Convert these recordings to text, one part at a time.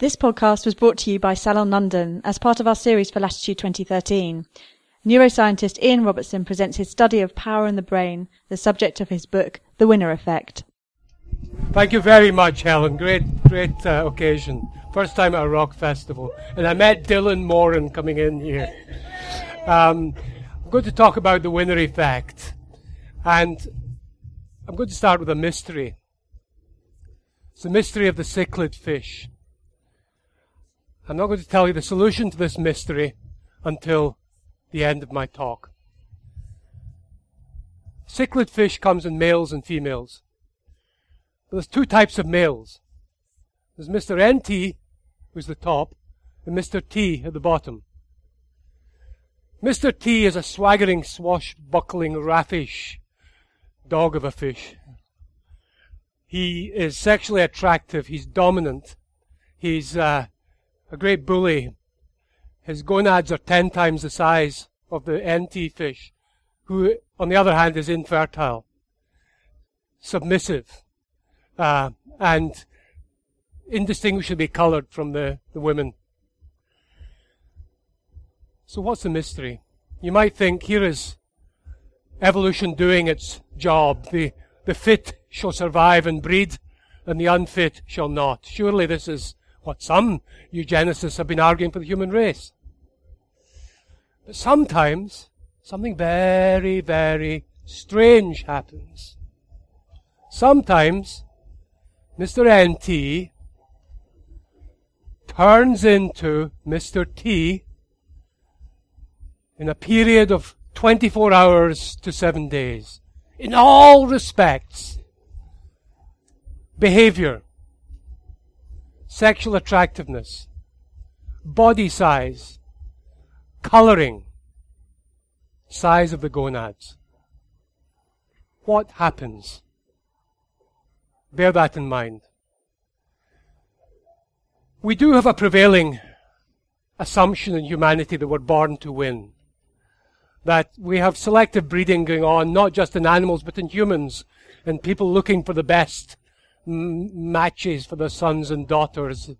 This podcast was brought to you by Salon London as part of our series for Latitude 2013. Neuroscientist Ian Robertson presents his study of power in the brain, the subject of his book, The Winner Effect. Thank you very much, Helen. Great, great uh, occasion. First time at a rock festival. And I met Dylan Moran coming in here. Um, I'm going to talk about the winner effect. And I'm going to start with a mystery. It's the mystery of the cichlid fish. I'm not going to tell you the solution to this mystery until the end of my talk. Cichlid fish comes in males and females. But there's two types of males. There's Mr. NT, who's the top, and Mr. T at the bottom. Mr. T is a swaggering, swashbuckling, raffish dog of a fish. He is sexually attractive. He's dominant. He's uh, a great bully. His gonads are ten times the size of the NT fish, who, on the other hand, is infertile, submissive, uh, and indistinguishably coloured from the, the women. So what's the mystery? You might think here is evolution doing its job. The, the fit shall survive and breed, and the unfit shall not. Surely this is what some eugenicists have been arguing for the human race. But sometimes something very, very strange happens. Sometimes Mr. NT turns into Mr. T in a period of 24 hours to 7 days. In all respects. Behavior, sexual attractiveness, body size, coloring, size of the gonads. What happens? Bear that in mind. We do have a prevailing assumption in humanity that we're born to win. That we have selective breeding going on, not just in animals, but in humans, and people looking for the best m- matches for the sons and daughters.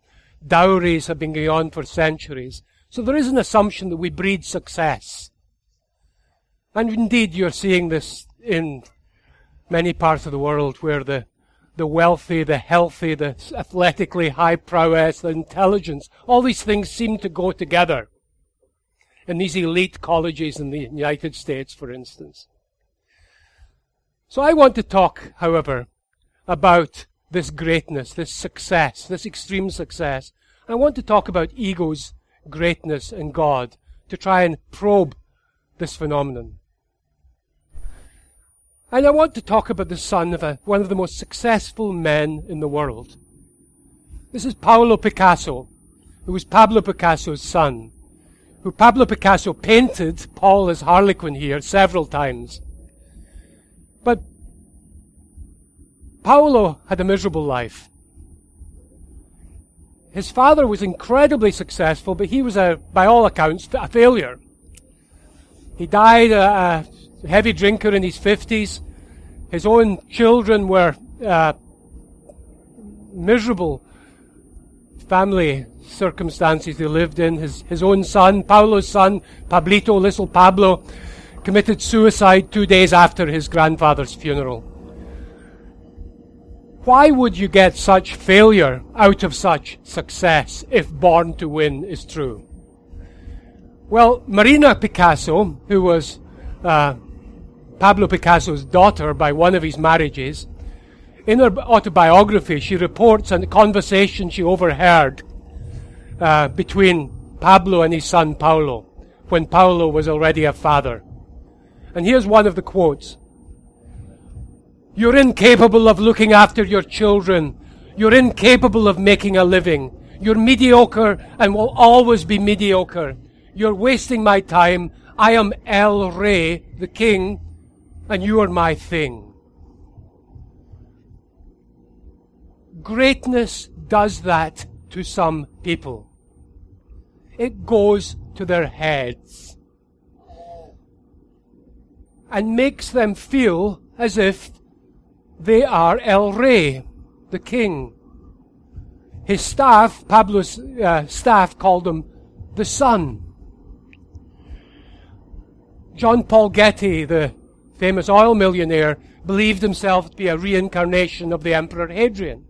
Dowries have been going on for centuries. So there is an assumption that we breed success. And indeed, you're seeing this in many parts of the world where the the wealthy, the healthy, the athletically high prowess, the intelligence, all these things seem to go together in these elite colleges in the United States, for instance. So I want to talk, however, about this greatness, this success, this extreme success. I want to talk about ego's greatness in God to try and probe this phenomenon. And I want to talk about the son of a, one of the most successful men in the world. This is Paulo Picasso, who was Pablo Picasso's son, who Pablo Picasso painted Paul as Harlequin here several times. Paulo had a miserable life. His father was incredibly successful, but he was a, by all accounts, a failure. He died a, a heavy drinker in his 50s. His own children were uh, miserable family circumstances they lived in. His, his own son, Paulo's son, Pablito, little Pablo, committed suicide two days after his grandfather's funeral. Why would you get such failure out of such success if born to win is true? Well, Marina Picasso, who was uh, Pablo Picasso's daughter by one of his marriages, in her autobiography, she reports a conversation she overheard uh, between Pablo and his son Paulo when Paulo was already a father. And here's one of the quotes. You're incapable of looking after your children. You're incapable of making a living. You're mediocre and will always be mediocre. You're wasting my time. I am El Rey, the king, and you are my thing. Greatness does that to some people. It goes to their heads and makes them feel as if they are El Rey, the king. His staff, Pablo's uh, staff, called him the Sun. John Paul Getty, the famous oil millionaire, believed himself to be a reincarnation of the Emperor Hadrian.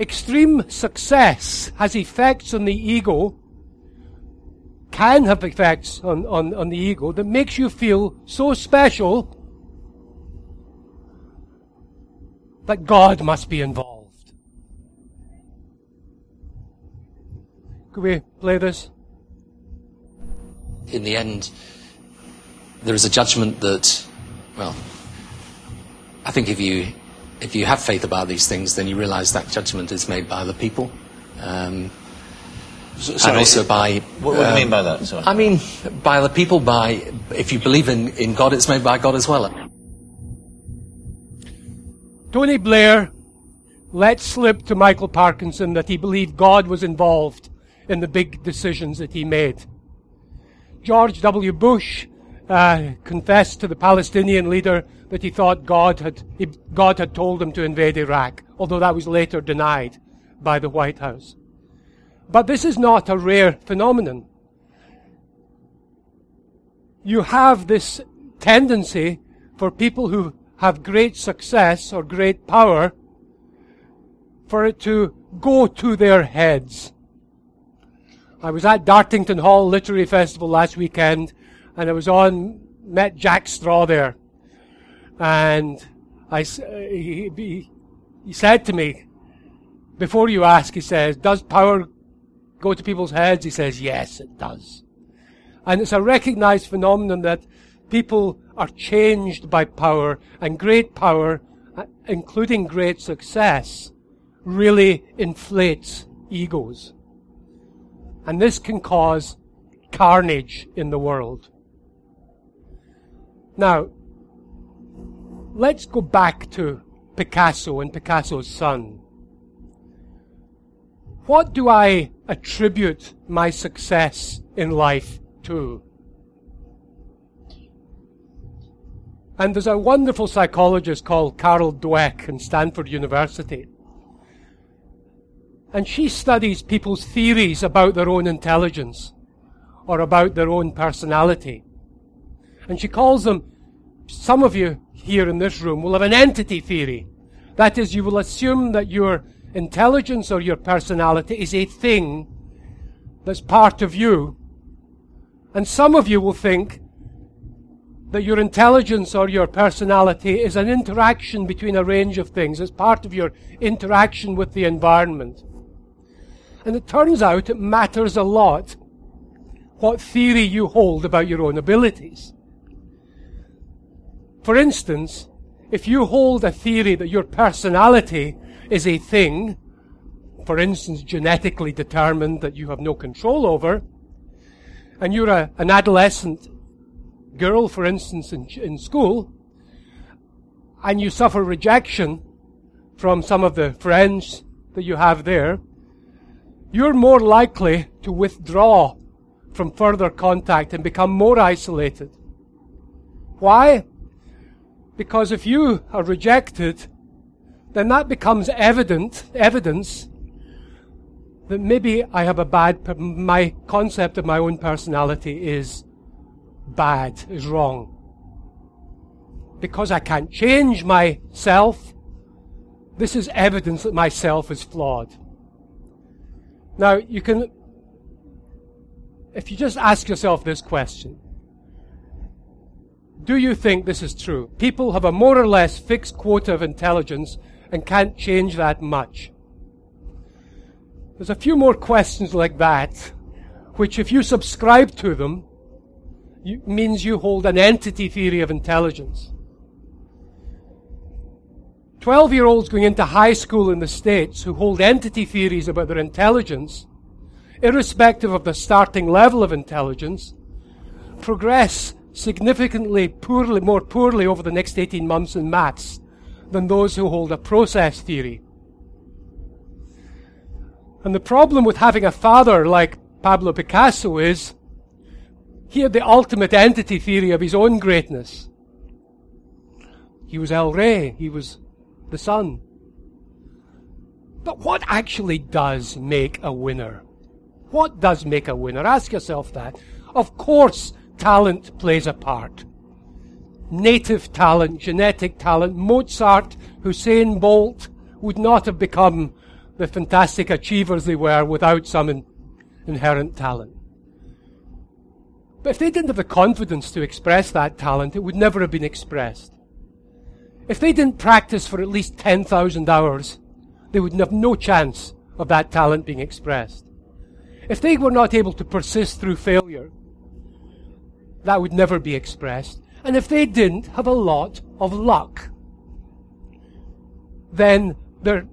Extreme success has effects on the ego, can have effects on, on, on the ego that makes you feel so special that God must be involved. Could we play this? In the end, there is a judgment that, well, I think if you if you have faith about these things, then you realise that judgment is made by the people, um, So- and also by. What, what do you um, mean by that? Sorry. I mean, by the people. By if you believe in, in God, it's made by God as well. Tony Blair let slip to Michael Parkinson that he believed God was involved in the big decisions that he made. George W. Bush uh, confessed to the Palestinian leader that he thought God had, he, God had told him to invade Iraq, although that was later denied by the White House. But this is not a rare phenomenon. You have this tendency for people who have great success or great power for it to go to their heads. I was at Dartington Hall Literary Festival last weekend and I was on, met Jack Straw there. And I, he, he, he said to me, before you ask, he says, does power go to people's heads? He says, yes, it does. And it's a recognized phenomenon that people are changed by power, and great power, uh, including great success, really inflates egos. And this can cause carnage in the world. Now, let's go back to Picasso and Picasso's son. What do I attribute my success in life to? And there's a wonderful psychologist called Carol Dweck in Stanford University. And she studies people's theories about their own intelligence or about their own personality. And she calls them, some of you here in this room will have an entity theory. That is, you will assume that your intelligence or your personality is a thing that's part of you. And some of you will think that your intelligence or your personality is an interaction between a range of things. It's part of your interaction with the environment. And it turns out it matters a lot what theory you hold about your own abilities. For instance, if you hold a theory that your personality is a thing, for instance, genetically determined that you have no control over, and you're a, an adolescent girl, for instance, in, in school, and you suffer rejection from some of the friends that you have there, you're more likely to withdraw from further contact and become more isolated. Why? Because if you are rejected, then that becomes evident, evidence that maybe I have a bad, my concept of my own personality is bad, is wrong. Because I can't change myself, this is evidence that myself is flawed. Now, you can, if you just ask yourself this question, do you think this is true? People have a more or less fixed quota of intelligence and can't change that much. There's a few more questions like that, which if you subscribe to them, means you hold an entity theory of intelligence. 12 year olds going into high school in the States who hold entity theories about their intelligence, irrespective of the starting level of intelligence, progress significantly poorly, more poorly over the next 18 months in maths than those who hold a process theory. And the problem with having a father like Pablo Picasso is he had the ultimate entity theory of his own greatness. He was El Rey. He was the sun. But what actually does make a winner? What does make a winner? Ask yourself that. Of course, talent plays a part. Native talent, genetic talent, Mozart, Usain Bolt would not have become the fantastic achievers they were without some in, inherent talent. But if they didn't have the confidence to express that talent, it would never have been expressed. If they didn't practice for at least 10,000 hours, they would have no chance of that talent being expressed. If they were not able to persist through failure, that would never be expressed. And if they didn't have a lot of luck, then their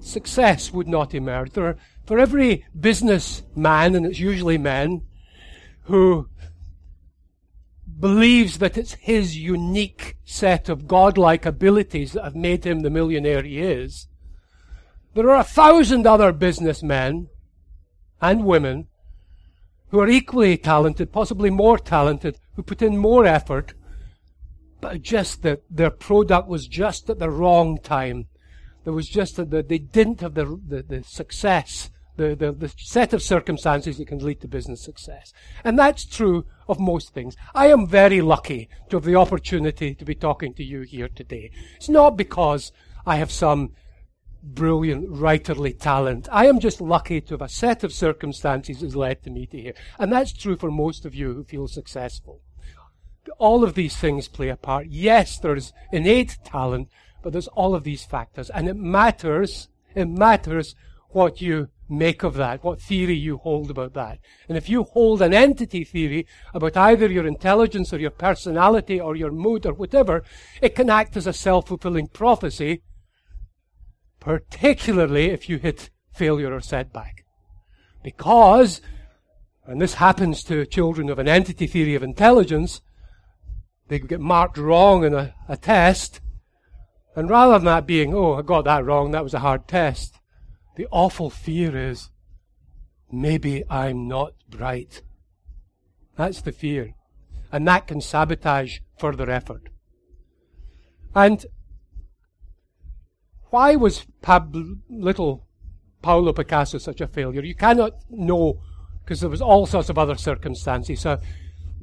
success would not emerge. For every businessman, and it's usually men, who believes that it's his unique set of godlike abilities that have made him the millionaire he is, there are a thousand other businessmen and women who are equally talented, possibly more talented, who put in more effort, but just that their product was just at the wrong time. There was just that they didn't have the, the, the success, the, the, the set of circumstances that can lead to business success. And that's true of most things. I am very lucky to have the opportunity to be talking to you here today. It's not because I have some brilliant writerly talent. I am just lucky to have a set of circumstances that has led to me to here. And that's true for most of you who feel successful. All of these things play a part. Yes, there's innate talent, but there's all of these factors. And it matters, it matters what you make of that, what theory you hold about that. And if you hold an entity theory about either your intelligence or your personality or your mood or whatever, it can act as a self-fulfilling prophecy particularly if you hit failure or setback. Because, and this happens to children of an entity theory of intelligence, they get marked wrong in a, a test, and rather than that being, oh, I got that wrong, that was a hard test, the awful fear is, maybe I'm not bright. That's the fear. And that can sabotage further effort. And why was Pab- little Pablo Picasso such a failure? You cannot know because there was all sorts of other circumstances. But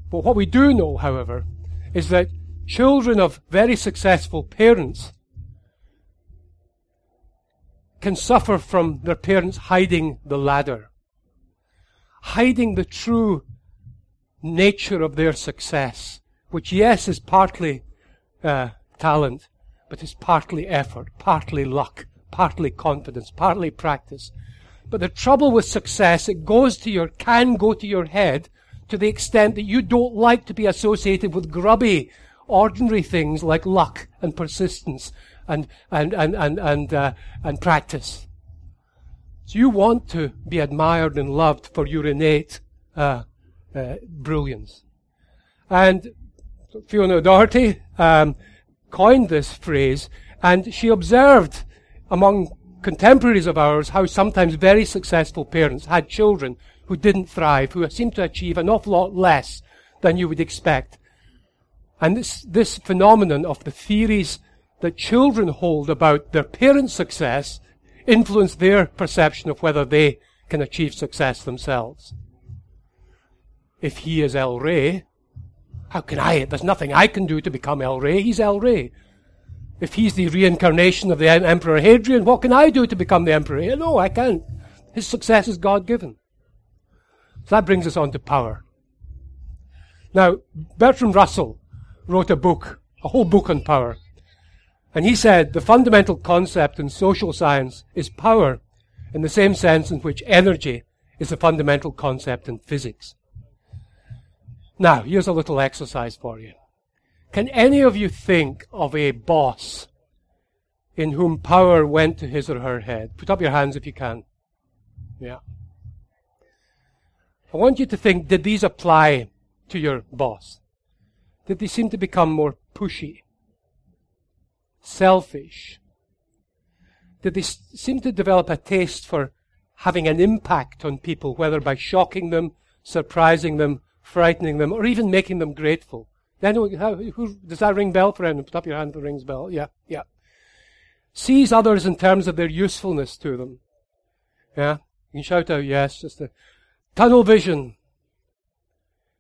what we do know, however, is that children of very successful parents can suffer from their parents hiding the ladder, hiding the true nature of their success, which, yes, is partly uh, talent, but is partly effort, partly luck, partly confidence, partly practice. But the trouble with success, it goes to your, can go to your head to the extent that you don't like to be associated with grubby, ordinary things like luck and persistence and, and, and, and, and, uh, and practice. So you want to be admired and loved for your innate uh, uh, brilliance. And Fiona Doherty um, coined this phrase, and she observed among contemporaries of ours how sometimes very successful parents had children who didn't thrive, who seemed to achieve an awful lot less than you would expect. And this, this phenomenon of the theories that children hold about their parents' success influence their perception of whether they can achieve success themselves. If he is El Rey, how can I? There's nothing I can do to become El Rey. He's El Rey. If he's the reincarnation of the Emperor Hadrian, what can I do to become the Emperor? No, I can't. His success is God given. So that brings us on to power. Now, Bertrand Russell wrote a book, a whole book on power. And he said the fundamental concept in social science is power in the same sense in which energy is a fundamental concept in physics. Now, here's a little exercise for you. Can any of you think of a boss in whom power went to his or her head? Put up your hands if you can. Yeah. I want you to think, did these apply to your boss? Did they seem to become more pushy? Selfish? Did they seem to develop a taste for having an impact on people, whether by shocking them, surprising them, frightening them, or even making them grateful. Then, who, does that ring bell for anyone? Put up your hand if it rings bell. Yeah, yeah. sees others in terms of their usefulness to them. Yeah? You can shout out yes, just a tunnel vision.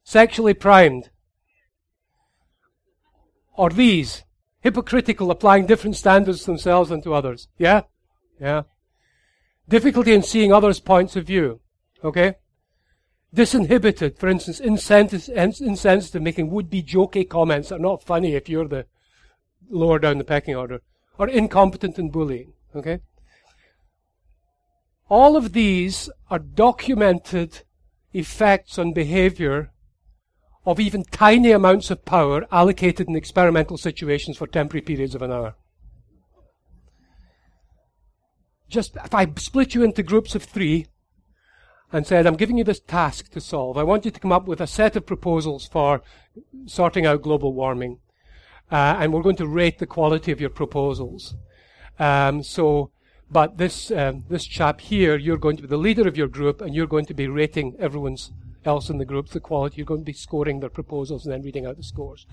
Sexually primed. Or these, hypocritical, applying different standards themselves and to others. Yeah? Yeah. Difficulty in seeing others' points of view. Okay? Disinhibited, for instance, insensitive, making would-be jokey comments that are not funny if you're the lower down the pecking order. Or incompetent in bullying. Okay? All of these are documented effects on behavior of even tiny amounts of power allocated in experimental situations for temporary periods of an hour. Just if I split you into groups of three and said, I'm giving you this task to solve, I want you to come up with a set of proposals for sorting out global warming. Uh, and we're going to rate the quality of your proposals. Um, so, but this um, this chap here, you're going to be the leader of your group, and you're going to be rating everyone's else in the group the quality. You're going to be scoring their proposals and then reading out the scores.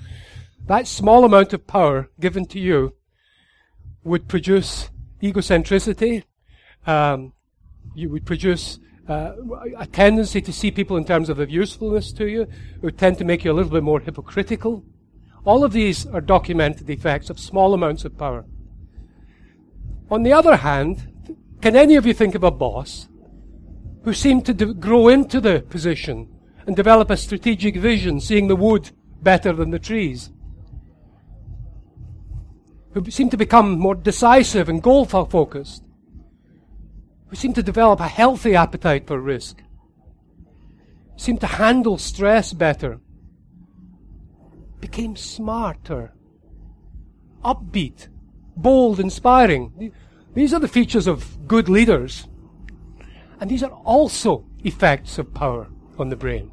That small amount of power given to you would produce egocentricity. Um, you would produce uh, a tendency to see people in terms of their usefulness to you. It would tend to make you a little bit more hypocritical. All of these are documented effects of small amounts of power. On the other hand, can any of you think of a boss who seem to de- grow into the position and develop a strategic vision, seeing the wood better than the trees? Who seem to become more decisive and goal focused? Who seem to develop a healthy appetite for risk? seem to handle stress better? became smarter, upbeat, bold, inspiring. These are the features of good leaders. And these are also effects of power on the brain.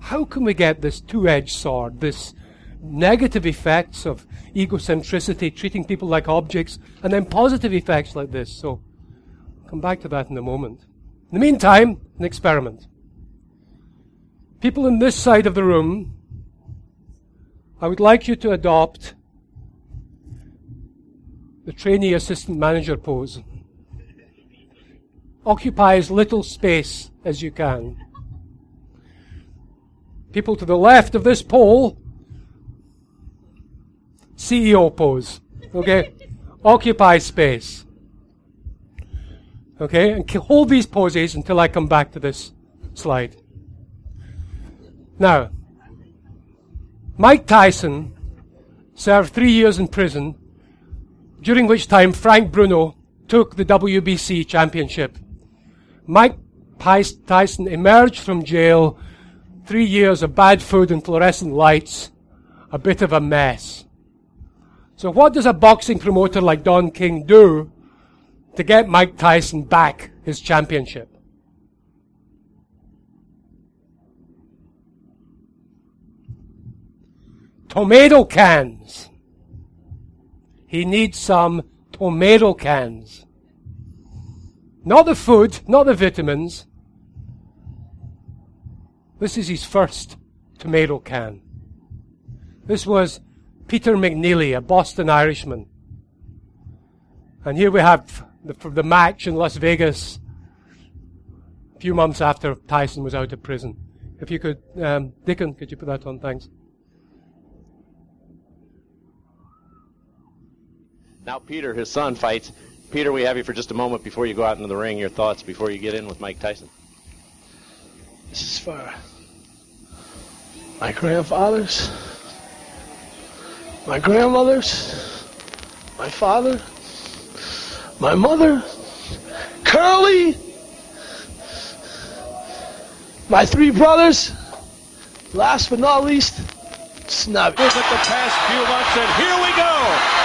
How can we get this two edged sword, this negative effects of egocentricity, treating people like objects, and then positive effects like this? So, I'll come back to that in a moment. In the meantime, an experiment. People in this side of the room I would like you to adopt the trainee assistant manager pose. Occupy as little space as you can. People to the left of this pole, CEO pose. Okay? Occupy space. Okay? And hold these poses until I come back to this slide. Now, Mike Tyson served three years in prison, during which time Frank Bruno took the WBC championship. Mike Tyson emerged from jail, three years of bad food and fluorescent lights, a bit of a mess. So what does a boxing promoter like Don King do to get Mike Tyson back his championship? tomato cans. He needs some tomato cans. Not the food, not the vitamins. This is his first tomato can. This was Peter McNeeley, a Boston Irishman. And here we have the, the match in Las Vegas a few months after Tyson was out of prison. If you could, um, Dickon, could you put that on? Thanks. Now Peter, his son, fights. Peter, we have you for just a moment before you go out into the ring. Your thoughts before you get in with Mike Tyson. This is for my grandfathers, my grandmothers, my father, my mother, Curly, my three brothers, last but not least, Snubby. Look at the past few months, and here we go.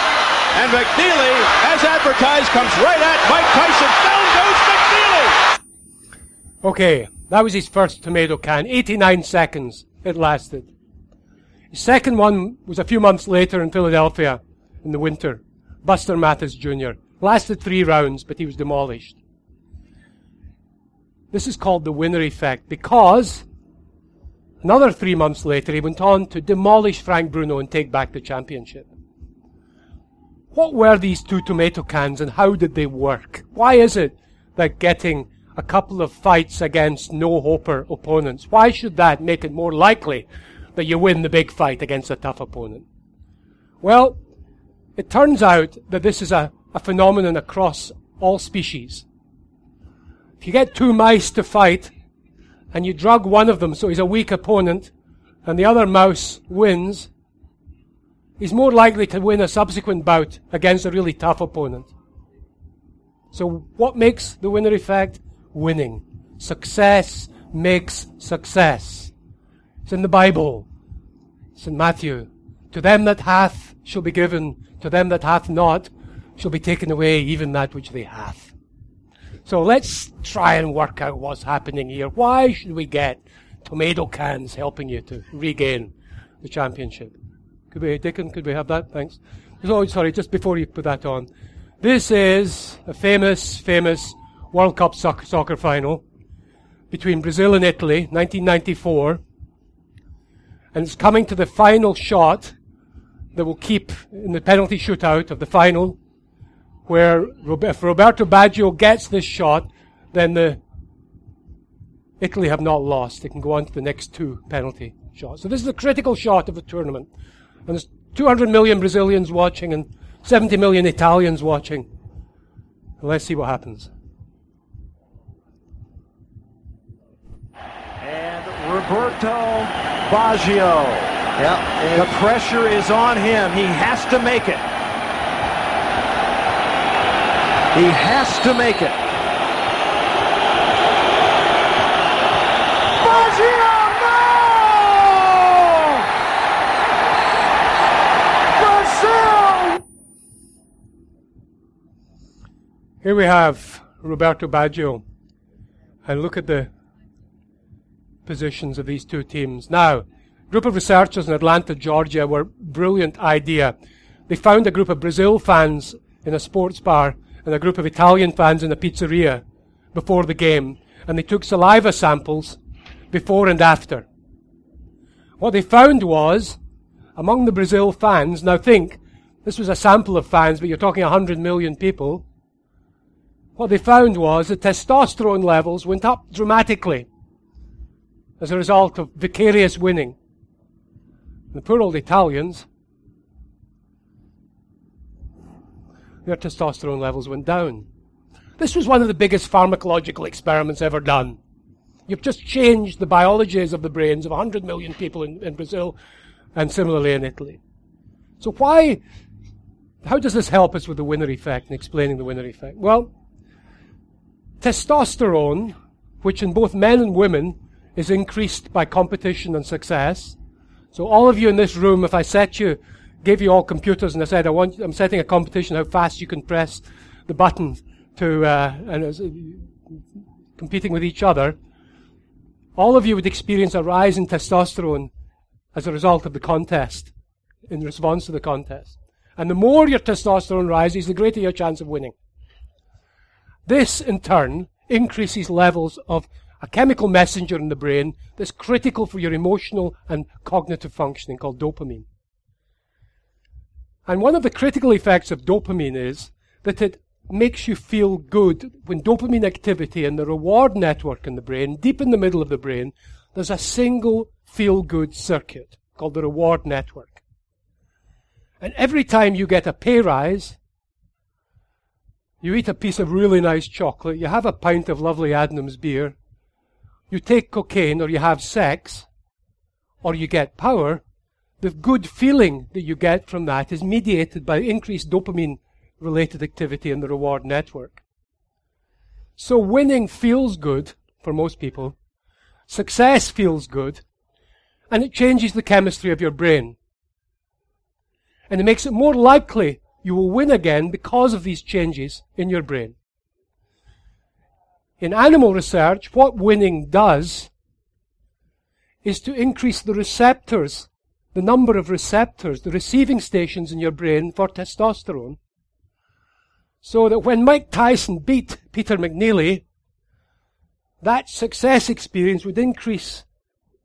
And McNeeley, as advertised, comes right at Mike Tyson. Down goes McNeeley. Okay, that was his first tomato can. 89 seconds it lasted. His second one was a few months later in Philadelphia in the winter. Buster Mathis Jr. Lasted three rounds, but he was demolished. This is called the winner effect because another three months later he went on to demolish Frank Bruno and take back the championship. What were these two tomato cans and how did they work? Why is it that getting a couple of fights against no-hoper opponents, why should that make it more likely that you win the big fight against a tough opponent? Well, it turns out that this is a, a phenomenon across all species. If you get two mice to fight and you drug one of them so he's a weak opponent and the other mouse wins, he's more likely to win a subsequent bout against a really tough opponent. So what makes the winner effect? Winning. Success makes success. It's in the Bible. It's in Matthew. To them that hath shall be given, to them that hath not shall be taken away even that which they hath. So let's try and work out what's happening here. Why should we get tomato cans helping you to regain the championship? Could we, Dickon, could we have that? Thanks. Oh, sorry, just before you put that on. This is a famous, famous World Cup soccer, soccer final between Brazil and Italy, 1994. And it's coming to the final shot that will keep in the penalty shootout of the final, where if Roberto Baggio gets this shot, then the Italy have not lost. They can go on to the next two penalty shots. So this is a critical shot of the tournament. And there's 200 million Brazilians watching and 70 million Italians watching. Let's see what happens. And Roberto Baggio. Yeah. The pressure is on him. He has to make it. He has to make it. Baggio, no! Brazil! Here we have Roberto Baggio. And look at the positions of these two teams. Now, a group of researchers in Atlanta, Georgia were brilliant idea. They found a group of Brazil fans in a sports bar and a group of Italian fans in a pizzeria before the game, and they took saliva samples before and after. What they found was, among the Brazil fans, now think, this was a sample of fans, but you're talking 100 million people. What they found was the testosterone levels went up dramatically as a result of vicarious winning. The poor old Italians, their testosterone levels went down. This was one of the biggest pharmacological experiments ever done. You've just changed the biologies of the brains of 100 million people in, in Brazil and similarly in Italy. So why, how does this help us with the winner effect and explaining the winner effect? Well, testosterone, which in both men and women is increased by competition and success. So all of you in this room, if I set you, gave you all computers and I said, I want, I'm setting a competition how fast you can press the button to, uh, and uh, competing with each other, all of you would experience a rise in testosterone as a result of the contest, in response to the contest. And the more your testosterone rises, the greater your chance of winning. This, in turn, increases levels of a chemical messenger in the brain that's critical for your emotional and cognitive functioning called dopamine. And one of the critical effects of dopamine is that it makes you feel good when dopamine activity in the reward network in the brain, deep in the middle of the brain, there's a single feel good circuit called the reward network. And every time you get a pay rise, you eat a piece of really nice chocolate, you have a pint of lovely Adnams beer, you take cocaine or you have sex or you get power, the good feeling that you get from that is mediated by increased dopamine related activity in the reward network. So winning feels good for most people. Success feels good. And it changes the chemistry of your brain. And it makes it more likely you will win again because of these changes in your brain. In animal research, what winning does is to increase the receptors, the number of receptors, the receiving stations in your brain for testosterone. So that when Mike Tyson beat Peter McNeeley, that success experience would increase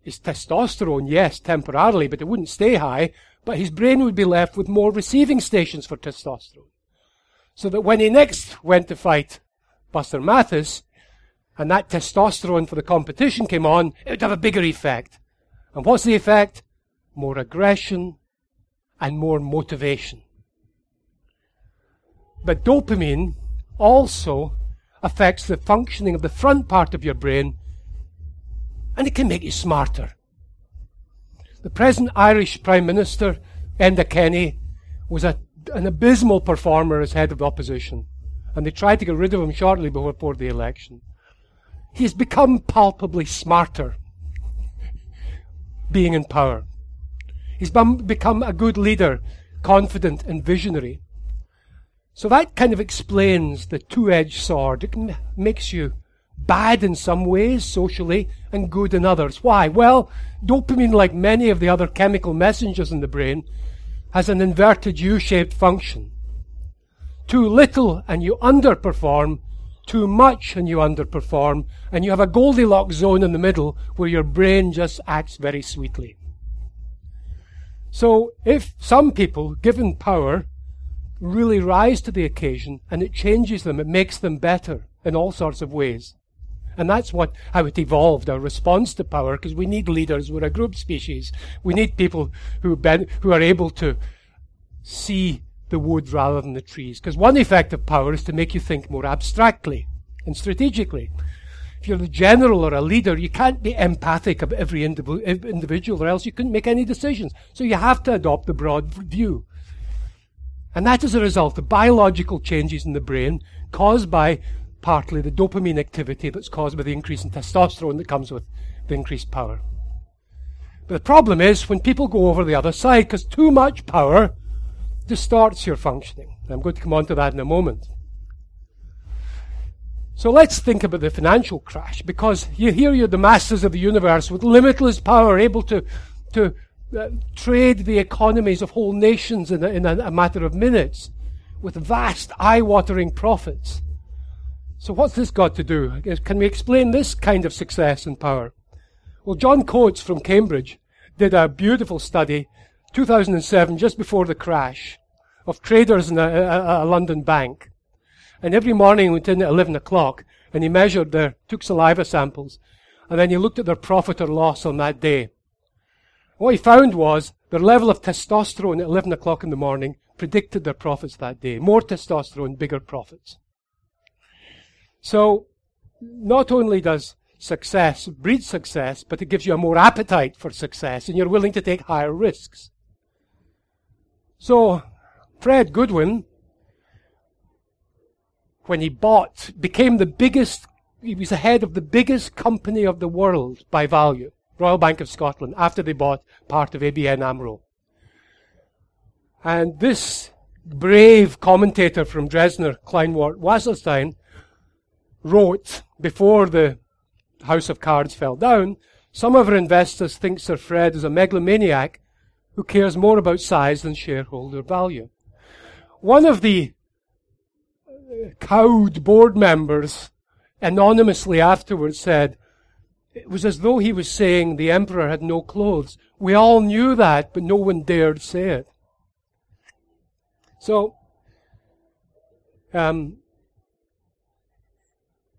his testosterone, yes, temporarily, but it wouldn't stay high. But his brain would be left with more receiving stations for testosterone. So that when he next went to fight Buster Mathis, and that testosterone for the competition came on, it would have a bigger effect. And what's the effect? More aggression and more motivation. But dopamine also affects the functioning of the front part of your brain, and it can make you smarter. The present Irish Prime Minister, Enda Kenny, was a, an abysmal performer as head of the opposition, and they tried to get rid of him shortly before the election. He has become palpably smarter being in power. He's become a good leader, confident and visionary. So that kind of explains the two-edged sword. It makes you bad in some ways socially and good in others. Why? Well, dopamine, like many of the other chemical messengers in the brain, has an inverted U-shaped function. Too little and you underperform, too much and you underperform, and you have a Goldilocks zone in the middle where your brain just acts very sweetly. So if some people, given power, really rise to the occasion and it changes them. It makes them better in all sorts of ways. And that's what, how it evolved, our response to power, because we need leaders. We're a group species. We need people who, ben, who are able to see the wood rather than the trees. Because one effect of power is to make you think more abstractly and strategically. If you're a general or a leader, you can't be empathic of every individual, or else you couldn't make any decisions. So you have to adopt the broad view. And that is a result of biological changes in the brain caused by partly the dopamine activity that's caused by the increase in testosterone that comes with the increased power. But the problem is when people go over the other side, because too much power distorts your functioning. I'm going to come on to that in a moment. So let's think about the financial crash, because you, here you're the masters of the universe with limitless power, able to, to uh, trade the economies of whole nations in, a, in a, a matter of minutes with vast, eye watering profits. So, what's this got to do? Can we explain this kind of success and power? Well, John Coates from Cambridge did a beautiful study, 2007, just before the crash, of traders in a, a, a London bank. And every morning he went in at 11 o'clock and he measured their, took saliva samples, and then he looked at their profit or loss on that day. What he found was their level of testosterone at 11 o'clock in the morning predicted their profits that day. More testosterone, bigger profits. So, not only does success breed success, but it gives you a more appetite for success and you're willing to take higher risks. So, Fred Goodwin, when he bought, became the biggest, he was the head of the biggest company of the world by value. Royal Bank of Scotland, after they bought part of ABN AMRO. And this brave commentator from Dresdner, Kleinwort Wasserstein, wrote before the House of Cards fell down, some of our investors think Sir Fred is a megalomaniac who cares more about size than shareholder value. One of the cowed board members anonymously afterwards said, it was as though he was saying the emperor had no clothes. We all knew that, but no one dared say it. So, um,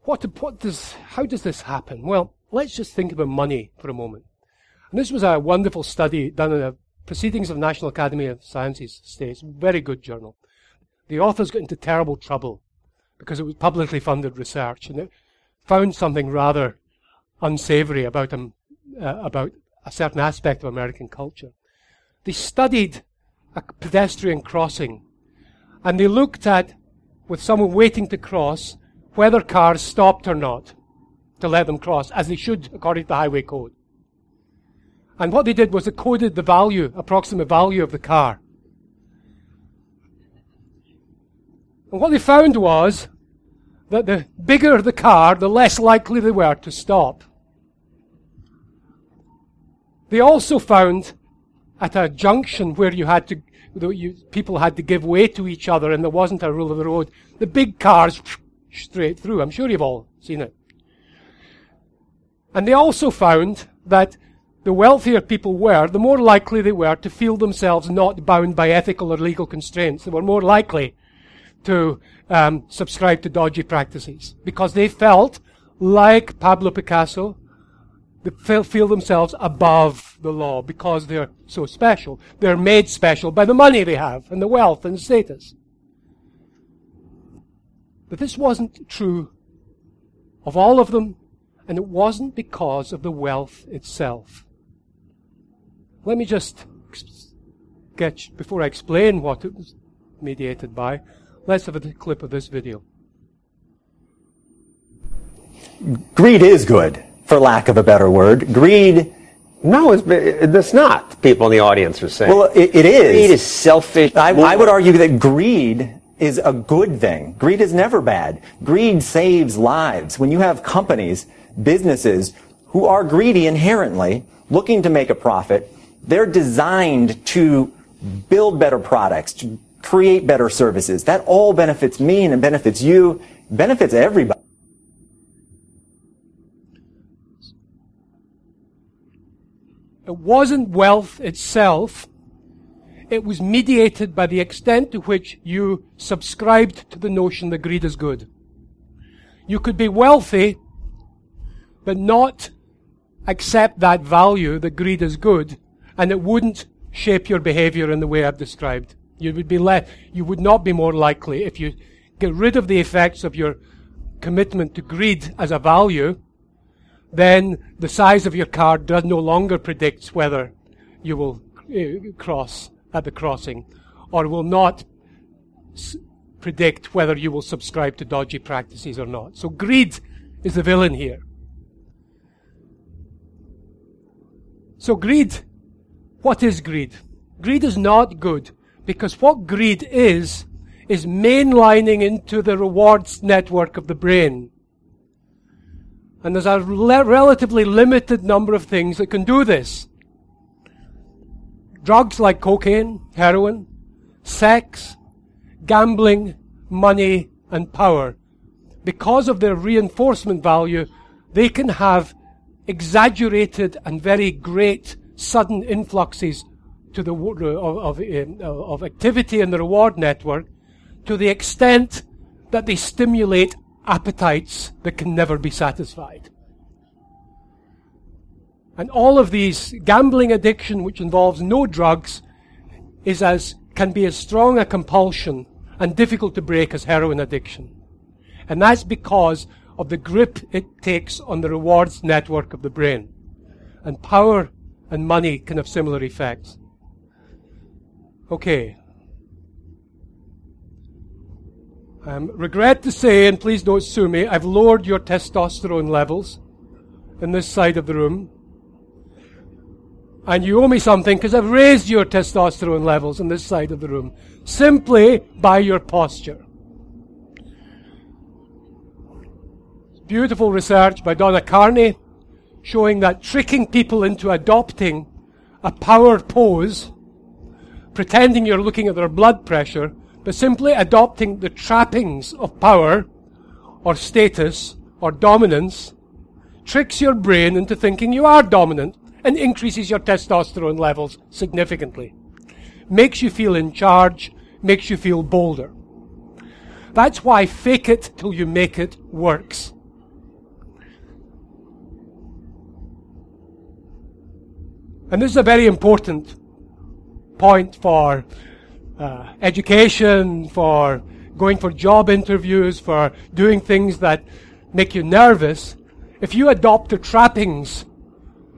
what, what does, how does this happen? Well, let's just think about money for a moment. And this was a wonderful study done in the Proceedings of the National Academy of Sciences States, very good journal. The authors got into terrible trouble because it was publicly funded research, and it found something rather unsavory about him, uh, about a certain aspect of American culture. They studied a pedestrian crossing and they looked at, with someone waiting to cross, whether cars stopped or not to let them cross, as they should according to the highway code. And what they did was they coded the value, approximate value of the car. And what they found was that the bigger the car, the less likely they were to stop. They also found at a junction where you had to, you, people had to give way to each other and there wasn't a rule of the road, the big cars straight through. I'm sure you've all seen it. And they also found that the wealthier people were, the more likely they were to feel themselves not bound by ethical or legal constraints. They were more likely to um, subscribe to dodgy practices because they felt, like Pablo Picasso, they feel, themselves above the law because they're so special. They're made special by the money they have and the wealth and the status. But this wasn't true of all of them, and it wasn't because of the wealth itself. Let me just get, before I explain what it was mediated by, let's have a clip of this video. Greed is good, for lack of a better word. Greed. No, it's, it's not. People in the audience are saying. Well, it, it is. Greed is selfish. I, I would argue that greed is a good thing. Greed is never bad. Greed saves lives. When you have companies, businesses who are greedy inherently, looking to make a profit, they're designed to build better products, to create better services. That all benefits me and it benefits you, benefits everybody. It wasn't wealth itself. It was mediated by the extent to which you subscribed to the notion that greed is good. You could be wealthy, but not accept that value that greed is good, and it wouldn't shape your behavior in the way I've described. You would be less, you would not be more likely if you get rid of the effects of your commitment to greed as a value, then the size of your card does no longer predict whether you will uh, cross at the crossing or will not s- predict whether you will subscribe to dodgy practices or not. So greed is the villain here. So greed what is greed? Greed is not good because what greed is, is mainlining into the rewards network of the brain. And there's a relatively limited number of things that can do this. Drugs like cocaine, heroin, sex, gambling, money, and power. Because of their reinforcement value, they can have exaggerated and very great sudden influxes to the of, of, um, of activity in the reward network to the extent that they stimulate appetites that can never be satisfied. And all of these gambling addiction, which involves no drugs, is as can be as strong a compulsion and difficult to break as heroin addiction. And that's because of the grip it takes on the rewards network of the brain. And power and money can have similar effects. Okay. Um, regret to say, and please don't sue me, I've lowered your testosterone levels in this side of the room. And you owe me something because I've raised your testosterone levels in this side of the room simply by your posture. Beautiful research by Dana Carney showing that tricking people into adopting a power pose, pretending you're looking at their blood pressure, but simply adopting the trappings of power or status or dominance, tricks your brain into thinking you are dominant and increases your testosterone levels significantly. Makes you feel in charge, makes you feel bolder. That's why fake it till you make it works. And this is a very important point for uh, education, for going for job interviews, for doing things that make you nervous. If you adopt the trappings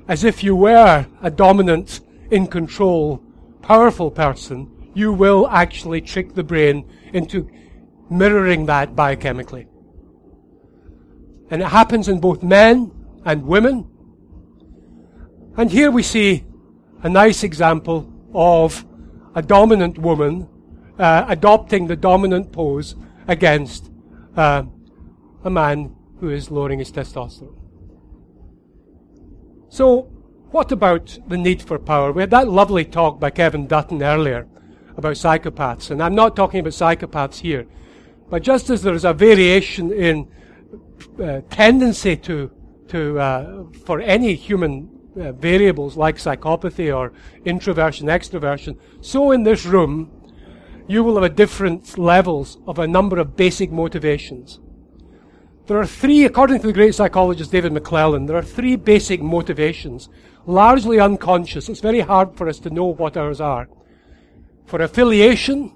as if you were a dominant, in control, powerful person, you will actually trick the brain into mirroring that biochemically. And it happens in both men and women. And here we see a nice example of a dominant woman uh, adopting the dominant pose against uh, a man who is lowering his testosterone. So, what about the need for power? We had that lovely talk by Kevin Dutton earlier about psychopaths, and I'm not talking about psychopaths here, but just as there is a variation in uh, tendency to, to uh, for any human uh, variables like psychopathy or introversion, extroversion, so in this room, you will have different levels of a number of basic motivations. There are three, according to the great psychologist David McClelland, there are three basic motivations, largely unconscious. It's very hard for us to know what ours are. For affiliation,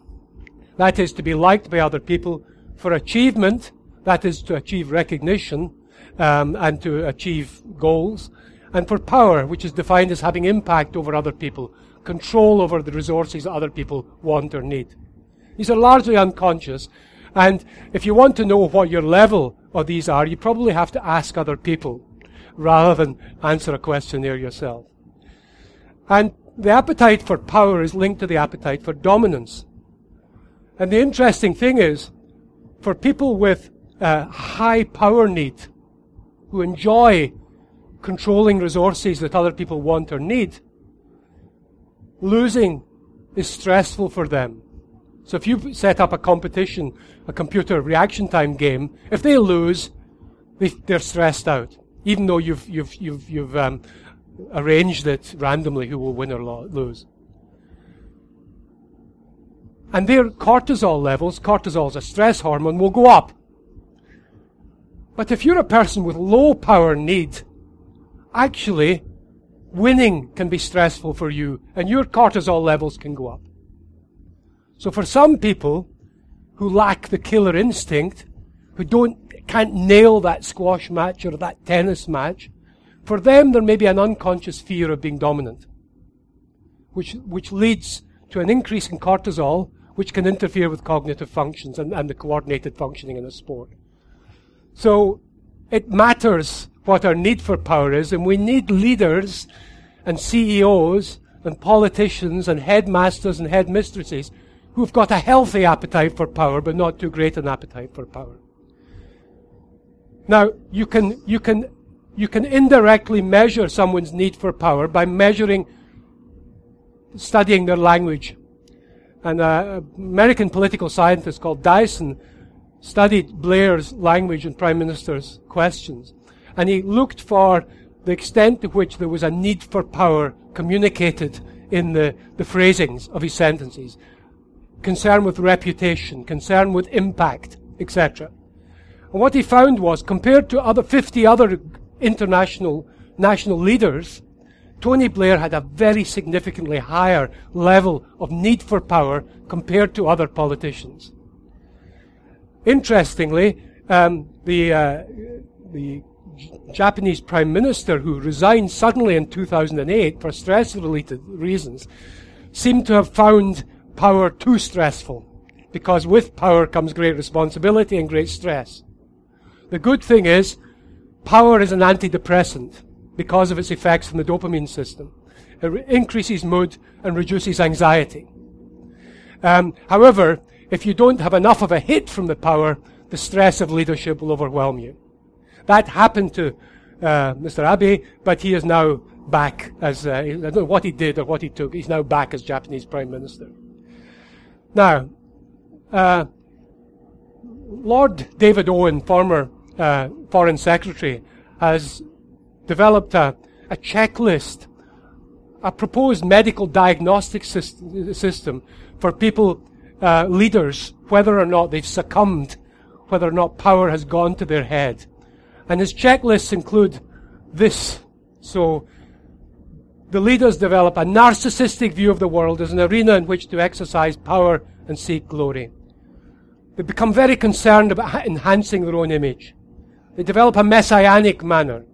that is to be liked by other people. For achievement, that is to achieve recognition um, and to achieve goals. And for power, which is defined as having impact over other people, control over the resources that other people want or need. These are largely unconscious. And if you want to know what your level of these are, you probably have to ask other people rather than answer a questionnaire yourself. And the appetite for power is linked to the appetite for dominance. And the interesting thing is, for people with a high power need, who enjoy controlling resources that other people want or need, losing is stressful for them. So if you set up a competition, a computer reaction time game, if they lose, they, are stressed out, even though you've you've you've you've um, arranged it randomly who will win or lo- lose. And their cortisol levels, cortisol is a stress hormone, will go up. But if you're a person with low power need, actually, winning can be stressful for you, and your cortisol levels can go up. So for some people who lack the killer instinct, who don't, can't nail that squash match or that tennis match, for them there may be an unconscious fear of being dominant, which, which leads to an increase in cortisol, which can interfere with cognitive functions and, and the coordinated functioning in a sport. So it matters what our need for power is, and we need leaders and CEOs and politicians and headmasters and headmistresses who've got a healthy appetite for power, but not too great an appetite for power. Now, you can, you can, you can indirectly measure someone's need for power by measuring, studying their language. And an uh, American political scientist called Dyson studied Blair's language and Prime Minister's questions. And he looked for the extent to which there was a need for power communicated in the, the phrasings of his sentences concern with reputation, concern with impact, etc. And what he found was, compared to other 50 other international national leaders, Tony Blair had a very significantly higher level of need for power compared to other politicians. Interestingly, um, the, uh, the Japanese Prime Minister, who resigned suddenly in 2008 for stress related reasons, seemed to have found power too stressful because with power comes great responsibility and great stress. The good thing is, power is an antidepressant because of its effects on the dopamine system. It re- increases mood and reduces anxiety. Um, however, if you don't have enough of a hit from the power, the stress of leadership will overwhelm you. That happened to uh, Mr. Abe, but he is now back as uh, I don't know what he did or what he took. He's now back as Japanese Prime Minister. Now, uh, Lord David Owen, former uh, Foreign Secretary, has developed a, a checklist, a proposed medical diagnostic system, for people, uh, leaders, whether or not they've succumbed, whether or not power has gone to their head. And his checklists include this. So, the leaders develop a narcissistic view of the world as an arena in which to exercise power and seek glory. They become very concerned about enhancing their own image. They develop a messianic manner.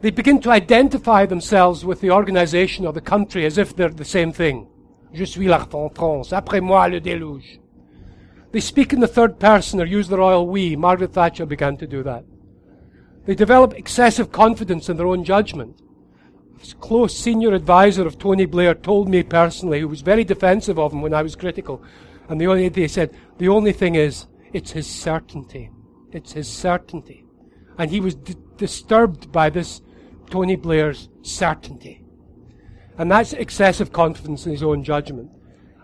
They begin to identify themselves with the organization or the country as if they're the same thing. Je suis la France. Après moi le déluge. They speak in the third person or use the royal we. Margaret Thatcher began to do that. They develop excessive confidence in their own judgment close senior advisor of Tony Blair told me personally, who was very defensive of him when I was critical, and the only they said the only thing is it's his certainty. It's his certainty, and he was d- disturbed by this Tony Blair's certainty, and that's excessive confidence in his own judgment,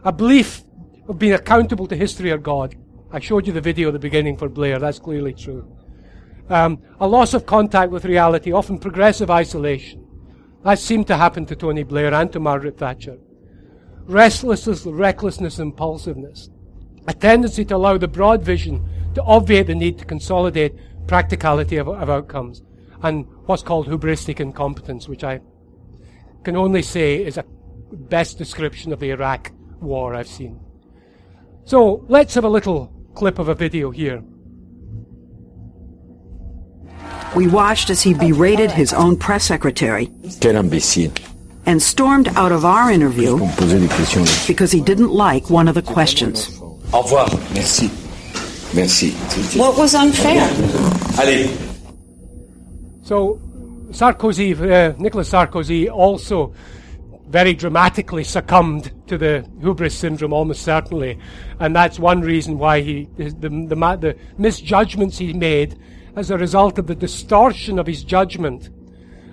a belief of being accountable to history or God. I showed you the video at the beginning for Blair. That's clearly true. Um, a loss of contact with reality, often progressive isolation. That seemed to happen to Tony Blair and to Margaret Thatcher. Restlessness, recklessness, impulsiveness. A tendency to allow the broad vision to obviate the need to consolidate practicality of, of outcomes. And what's called hubristic incompetence, which I can only say is a best description of the Iraq war I've seen. So let's have a little clip of a video here. We watched as he berated his own press secretary and stormed out of our interview because he didn't like one of the questions. Au revoir. Merci. Merci. What was unfair? Allez. So Sarkozy, uh, Nicolas Sarkozy also very dramatically succumbed to the hubris syndrome, almost certainly, and that's one reason why he the, the, the misjudgments he made as a result of the distortion of his judgment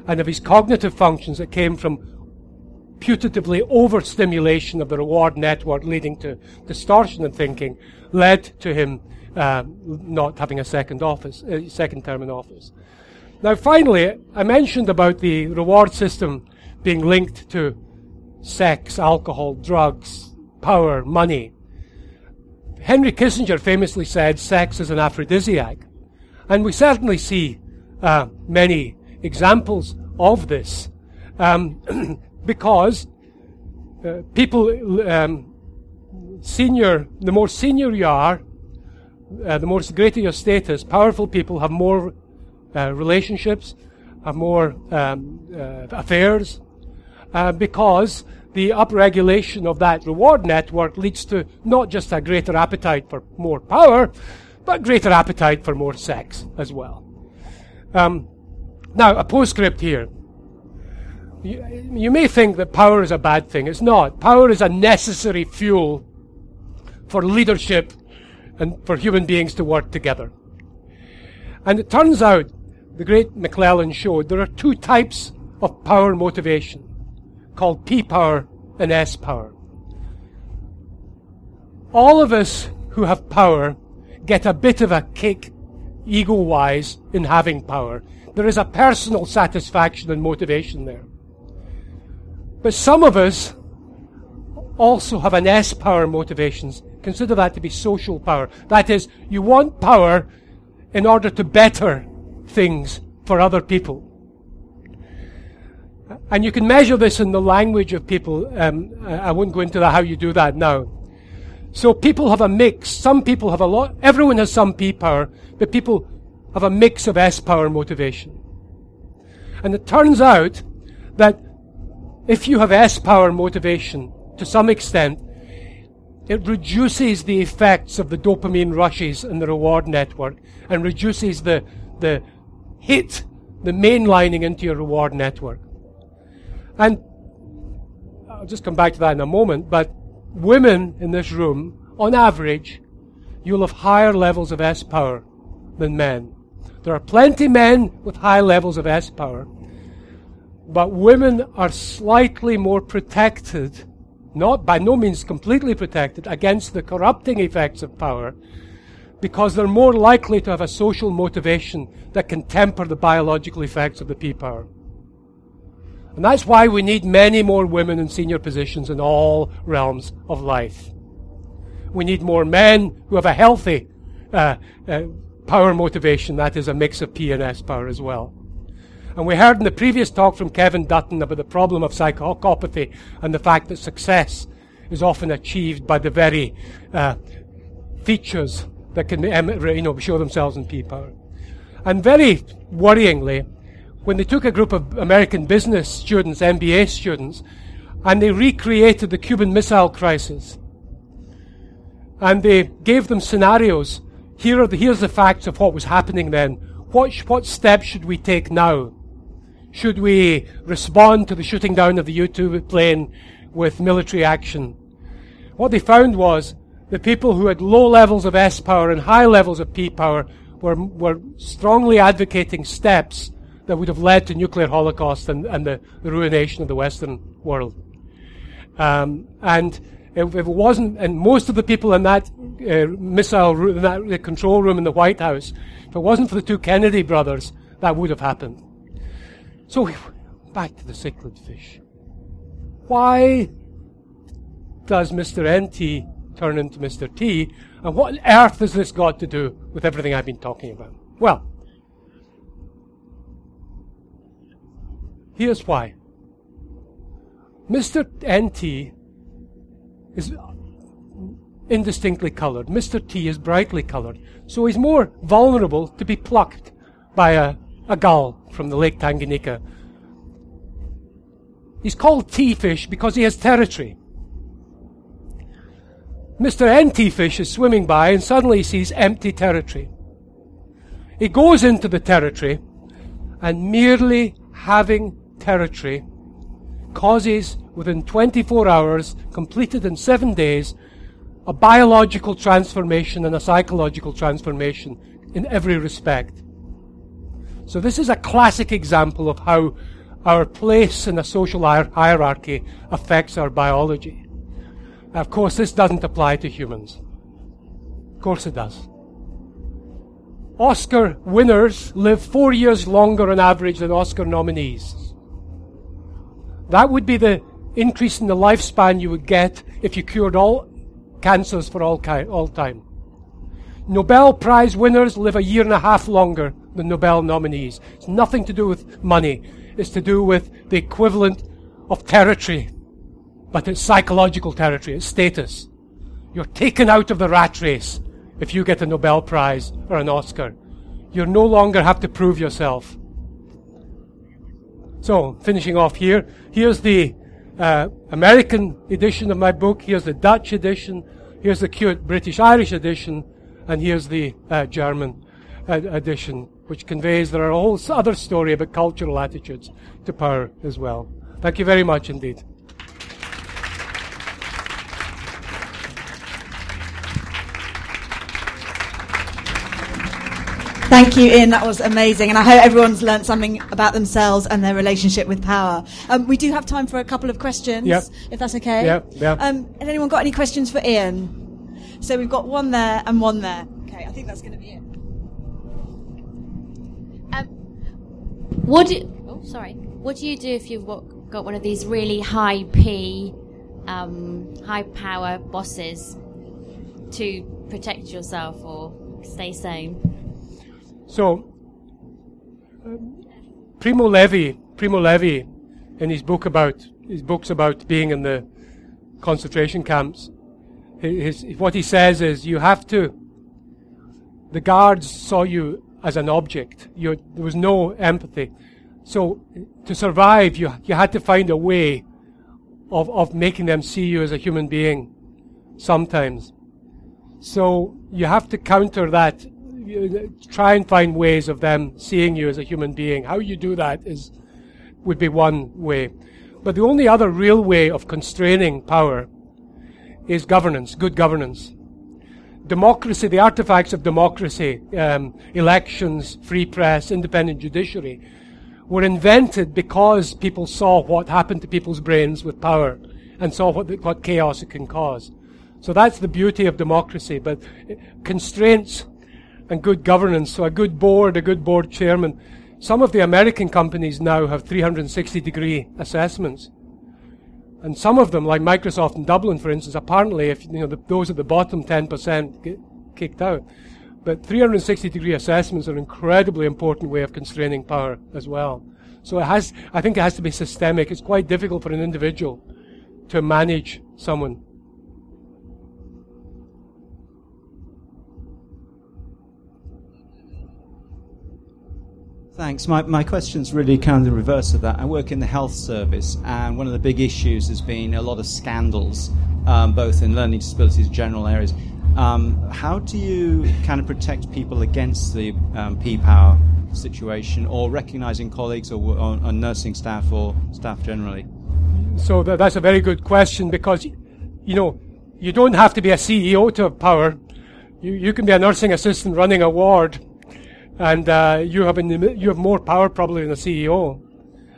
and of his cognitive functions that came from putatively overstimulation of the reward network leading to distortion in thinking led to him uh, not having a second office, uh, second term in office. Now, finally, I mentioned about the reward system being linked to sex, alcohol, drugs, power, money. Henry Kissinger famously said sex is an aphrodisiac. And we certainly see uh, many examples of this um, because uh, people, um, senior, the more senior you are, uh, the more greater your status, powerful people have more uh, relationships, have more um, uh, affairs, uh, because the upregulation of that reward network leads to not just a greater appetite for more power, but greater appetite for more sex as well. Um, now, a postscript here. You, you may think that power is a bad thing. It's not. Power is a necessary fuel for leadership and for human beings to work together. And it turns out, the great McClelland showed, there are two types of power motivation called P power and S power. All of us who have power get a bit of a kick ego wise in having power. There is a personal satisfaction and motivation there. But some of us also have an S power motivations. Consider that to be social power. That is, you want power in order to better things for other people. And you can measure this in the language of people. Um, I won't go into how you do that now. So people have a mix. Some people have a lot, everyone has some P power, but people have a mix of S power motivation. And it turns out that if you have S power motivation to some extent, it reduces the effects of the dopamine rushes in the reward network and reduces the, the hit, the mainlining into your reward network. And I'll just come back to that in a moment, but women in this room, on average, you'll have higher levels of S power than men. There are plenty men with high levels of S power, but women are slightly more protected, not by no means completely protected, against the corrupting effects of power, because they're more likely to have a social motivation that can temper the biological effects of the P power. And that's why we need many more women in senior positions in all realms of life. We need more men who have a healthy uh, uh, power motivation, that is a mix of P and S power as well. And we heard in the previous talk from Kevin Dutton about the problem of psychopathy and the fact that success is often achieved by the very uh, features that can you know, show themselves in P power. And very worryingly, when they took a group of American business students, MBA students, and they recreated the Cuban Missile Crisis. And they gave them scenarios. Here are the, here's the facts of what was happening then. What, what steps should we take now? Should we respond to the shooting down of the U-2 plane with military action? What they found was the people who had low levels of S power and high levels of P power were, were strongly advocating steps that would have led to nuclear holocaust and, and the, ruination of the Western world. Um, and if, it wasn't, and most of the people in that uh, missile room, that the control room in the White House, if it wasn't for the two Kennedy brothers, that would have happened. So, back to the cichlid fish. Why does Mr. NT turn into Mr. T? And what on earth has this got to do with everything I've been talking about? Well, here's why. Mr. NT is indistinctly coloured. Mr. T is brightly coloured. So he's more vulnerable to be plucked by a, a gull from the Lake Tanganyika. He's called T fish because he has territory. Mr. NT fish is swimming by and suddenly he sees empty territory. He goes into the territory and merely having territory causes within 24 hours, completed in seven days, a biological transformation and a psychological transformation in every respect. So this is a classic example of how our place in a social hierarchy affects our biology. Of course, this doesn't apply to humans. Of course it does. Oscar winners live four years longer on average than Oscar nominees. That would be the increase in the lifespan you would get if you cured all cancers for all, ki- all time. Nobel Prize winners live a year and a half longer than Nobel nominees. It's nothing to do with money. It's to do with the equivalent of territory. But it's psychological territory. It's status. You're taken out of the rat race if you get a Nobel Prize or an Oscar. You no longer have to prove yourself. So, finishing off here, here's the uh, American edition of my book, here's the Dutch edition, here's the cute British Irish edition, and here's the uh, German uh, edition, which conveys there are a whole other story about cultural attitudes to power as well. Thank you very much indeed. Thank you, Ian. That was amazing. And I hope everyone's learned something about themselves and their relationship with power. Um, we do have time for a couple of questions, yep. if that's okay. Yeah, yeah. Um, has anyone got any questions for Ian? So we've got one there and one there. Okay, I think that's going to be it. Um, what do, oh, sorry. What do you do if you've got one of these really high P, um, high power bosses to protect yourself or stay sane? So, um, Primo Levi, Primo Levi, in his book about his books about being in the concentration camps, his, what he says is you have to. The guards saw you as an object. You, there was no empathy. So to survive, you you had to find a way of of making them see you as a human being. Sometimes, so you have to counter that try and find ways of them seeing you as a human being. How you do that is would be one way. But the only other real way of constraining power is governance, good governance. Democracy, the artifacts of democracy, um, elections, free press, independent judiciary, were invented because people saw what happened to people's brains with power and saw what, what chaos it can cause. So that's the beauty of democracy. But constraints and good governance. So a good board, a good board chairman. Some of the American companies now have 360 degree assessments. And some of them, like Microsoft in Dublin, for instance, apparently, if you know the, those at the bottom 10% get kicked out. But 360 degree assessments are an incredibly important way of constraining power as well. So it has, I think it has to be systemic. It's quite difficult for an individual to manage someone. Thanks. My, my question's really kind of the reverse of that. I work in the health service, and one of the big issues has been a lot of scandals, um, both in learning disabilities general areas. Um, how do you kind of protect people against the um, P power situation, or recognizing colleagues or, or, or, nursing staff or staff generally? So that, that's a very good question because, you know, you don't have to be a CEO to have power. You, you can be a nursing assistant running a ward and uh, you have an, you have more power probably than a CEO,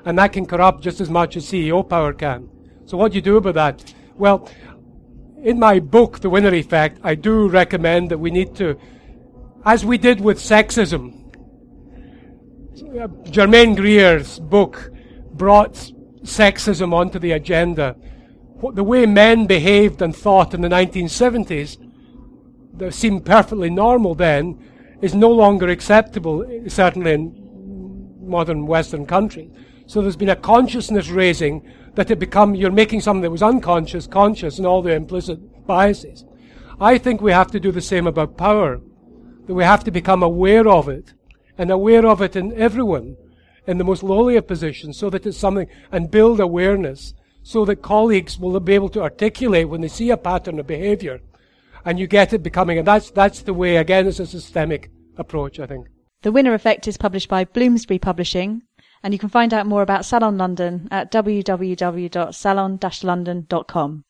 and that can corrupt just as much as CEO power can. So what do you do about that? Well, in my book, The Winner Effect, I do recommend that we need to, as we did with sexism, Germaine Greer's book brought sexism onto the agenda. The way men behaved and thought in the 1970s, that seemed perfectly normal then, is no longer acceptable, certainly in modern Western countries. So there's been a consciousness raising that it become you're making something that was unconscious conscious and all the implicit biases. I think we have to do the same about power. That we have to become aware of it and aware of it in everyone in the most lowly of positions so that it's something and build awareness so that colleagues will be able to articulate when they see a pattern of behavior and you get it becoming and that's that's the way again it's a systemic approach I think. The Winner Effect is published by Bloomsbury Publishing and you can find out more about Salon London at www.salon-london.com.